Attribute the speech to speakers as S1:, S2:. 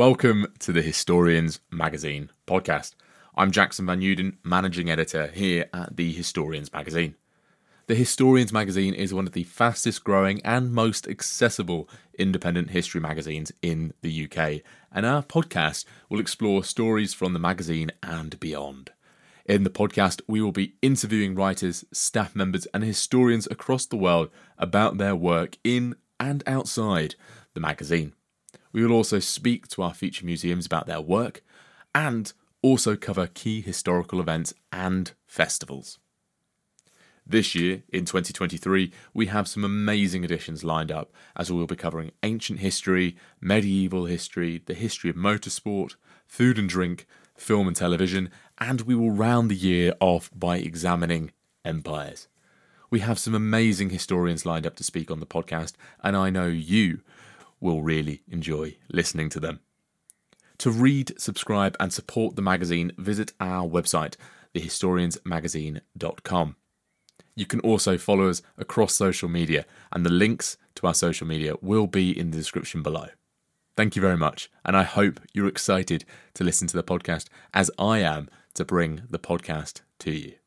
S1: Welcome to the Historians Magazine podcast. I'm Jackson Van Uden, managing editor here at the Historians Magazine. The Historians Magazine is one of the fastest growing and most accessible independent history magazines in the UK, and our podcast will explore stories from the magazine and beyond. In the podcast, we will be interviewing writers, staff members, and historians across the world about their work in and outside the magazine. We will also speak to our future museums about their work and also cover key historical events and festivals. This year, in 2023, we have some amazing editions lined up as we will be covering ancient history, medieval history, the history of motorsport, food and drink, film and television, and we will round the year off by examining empires. We have some amazing historians lined up to speak on the podcast, and I know you will really enjoy listening to them. To read, subscribe, and support the magazine, visit our website, thehistoriansmagazine.com. You can also follow us across social media, and the links to our social media will be in the description below. Thank you very much, and I hope you're excited to listen to the podcast as I am to bring the podcast to you.